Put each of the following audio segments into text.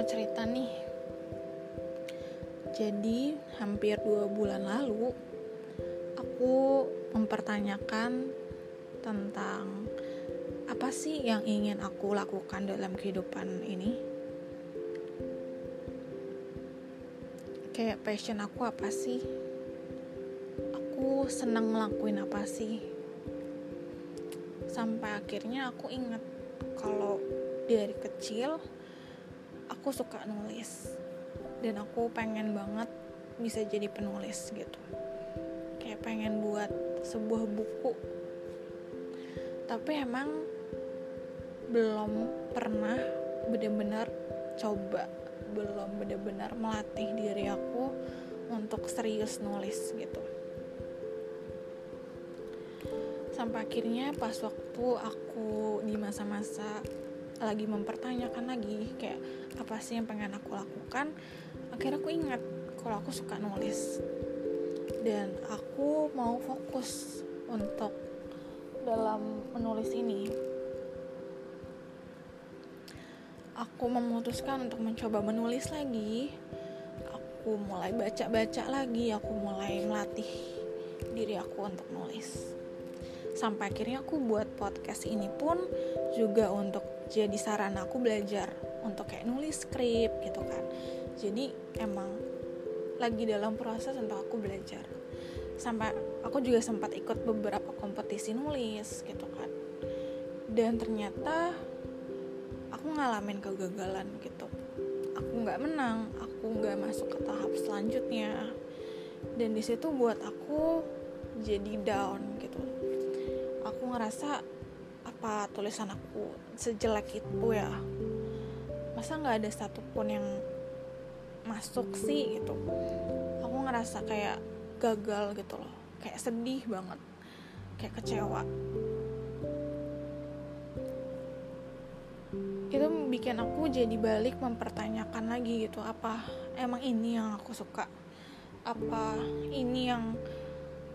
Mau cerita nih. Jadi, hampir dua bulan lalu, aku mempertanyakan tentang apa sih yang ingin aku lakukan dalam kehidupan ini. Kayak passion aku apa sih? Aku senang ngelakuin apa sih? sampai akhirnya aku ingat kalau dari kecil aku suka nulis. Dan aku pengen banget bisa jadi penulis gitu. Kayak pengen buat sebuah buku. Tapi emang belum pernah benar-benar coba. Belum benar-benar melatih diri aku untuk serius nulis gitu. Sampai akhirnya pas waktu aku di masa-masa lagi mempertanyakan lagi kayak apa sih yang pengen aku lakukan akhirnya aku ingat kalau aku suka nulis. Dan aku mau fokus untuk dalam menulis ini. Aku memutuskan untuk mencoba menulis lagi. Aku mulai baca-baca lagi aku mulai melatih diri aku untuk nulis. Sampai akhirnya aku buat podcast ini pun juga untuk jadi saran aku belajar untuk kayak nulis skrip gitu kan. Jadi emang lagi dalam proses untuk aku belajar. Sampai aku juga sempat ikut beberapa kompetisi nulis gitu kan. Dan ternyata aku ngalamin kegagalan gitu. Aku nggak menang aku nggak masuk ke tahap selanjutnya. Dan di situ buat aku jadi down gitu. Aku ngerasa apa tulisan aku sejelek itu ya? Masa nggak ada satupun yang masuk sih gitu? Aku ngerasa kayak gagal gitu loh. Kayak sedih banget. Kayak kecewa. Itu bikin aku jadi balik mempertanyakan lagi gitu. Apa emang ini yang aku suka? Apa ini yang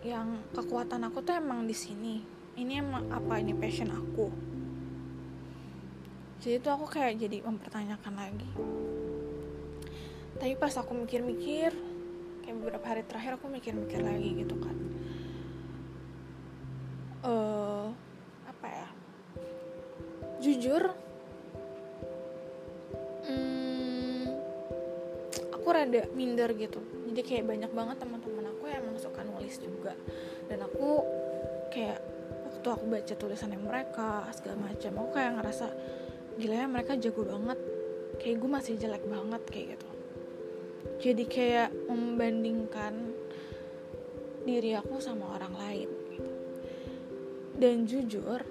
yang kekuatan aku tuh emang di sini ini emang apa? Ini passion aku. Jadi tuh aku kayak jadi mempertanyakan lagi. Tapi pas aku mikir-mikir kayak beberapa hari terakhir aku mikir-mikir lagi gitu kan. Uh, apa ya? Jujur hmm, aku rada minder gitu. Jadi kayak banyak banget teman-teman aku yang suka nulis juga. Dan aku kayak waktu aku baca tulisannya mereka segala macam. Aku kayak ngerasa gila ya mereka jago banget. Kayak gue masih jelek banget kayak gitu. Jadi kayak membandingkan diri aku sama orang lain gitu. dan jujur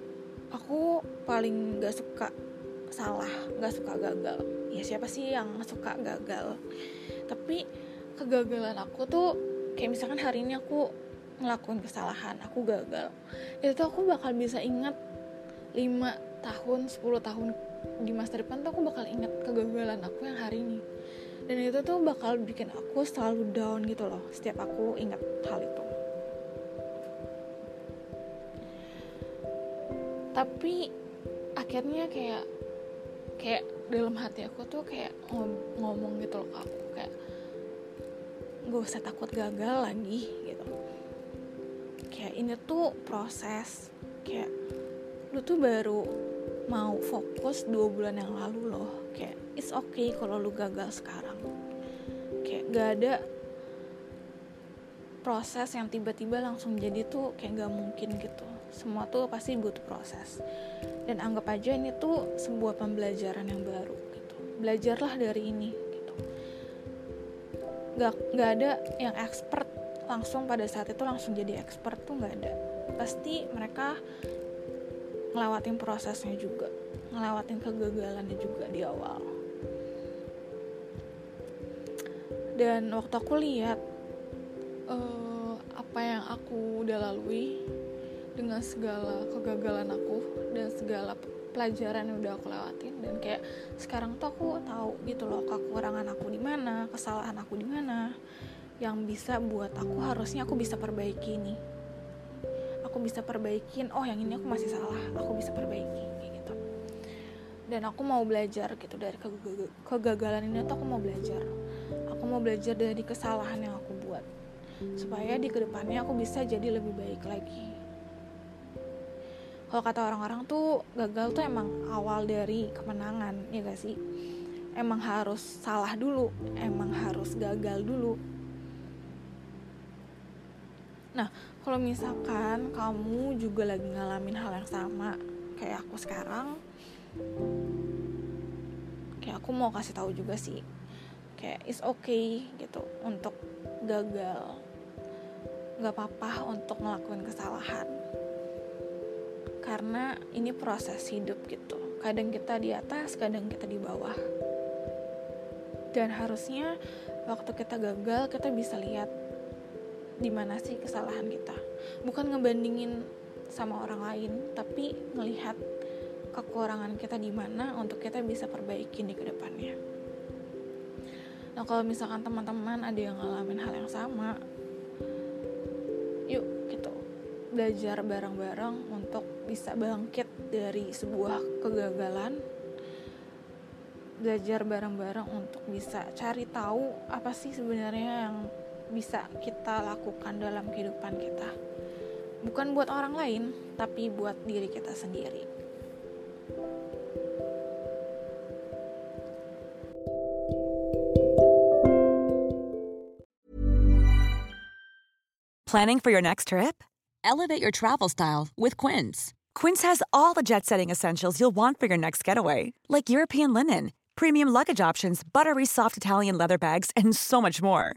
aku paling gak suka salah gak suka gagal. Ya siapa sih yang suka gagal? Tapi kegagalan aku tuh kayak misalkan hari ini aku ngelakuin kesalahan aku gagal. Itu aku bakal bisa ingat 5 tahun 10 tahun di masa depan tuh aku bakal ingat kegagalan aku yang hari ini. Dan itu tuh bakal bikin aku selalu down gitu loh setiap aku ingat hal itu. Tapi akhirnya kayak kayak dalam hati aku tuh kayak ngomong gitu loh aku kayak gak usah takut gagal lagi kayak ini tuh proses. Kayak lu tuh baru mau fokus dua bulan yang lalu loh. Kayak it's okay kalau lu gagal sekarang. Kayak gak ada proses yang tiba-tiba langsung jadi tuh kayak gak mungkin gitu. Semua tuh pasti butuh proses. Dan anggap aja ini tuh sebuah pembelajaran yang baru gitu. Belajarlah dari ini gitu. Nggak nggak ada yang expert langsung pada saat itu langsung jadi expert tuh nggak ada. Pasti mereka ngelewatin prosesnya juga ngelewatin kegagalannya juga di awal. Dan waktu aku lihat uh, apa yang aku udah lalui dengan segala kegagalan aku dan segala pelajaran yang udah aku lewatin dan kayak sekarang tuh aku tahu gitu loh kekurangan aku di mana kesalahan aku di mana yang bisa buat aku harusnya aku bisa perbaiki ini. Aku bisa perbaikin oh yang ini aku masih salah aku bisa perbaiki kayak gitu. Dan aku mau belajar gitu dari kegagalan ini tuh aku mau belajar. Aku mau belajar dari kesalahan yang aku buat supaya di ke depannya aku bisa jadi lebih baik lagi. Kalau kata orang-orang tuh gagal tuh emang awal dari kemenangan ya gak sih? Emang harus salah dulu emang harus gagal dulu Nah, kalau misalkan kamu juga lagi ngalamin hal yang sama kayak aku sekarang, kayak aku mau kasih tahu juga sih, kayak it's okay gitu untuk gagal, nggak apa-apa untuk ngelakuin kesalahan, karena ini proses hidup gitu. Kadang kita di atas, kadang kita di bawah. Dan harusnya waktu kita gagal kita bisa lihat di mana sih kesalahan kita? Bukan ngebandingin sama orang lain tapi ngelihat kekurangan kita di mana untuk kita bisa perbaikin di ke depannya nah kalau misalkan teman-teman ada yang ngalamin hal yang sama yuk gitu belajar bareng-bareng untuk bisa bangkit dari sebuah kegagalan. Belajar bareng-bareng untuk bisa cari tahu apa sih sebenarnya yang bisa kita lakukan dalam kehidupan kita. Bukan buat orang lain, tapi buat diri kita sendiri. Planning for your next trip? Elevate your travel style with Quince. Quince has all the jet setting essentials you'll want for your next getaway, like European linen, premium luggage options, buttery soft Italian leather bags, and so much more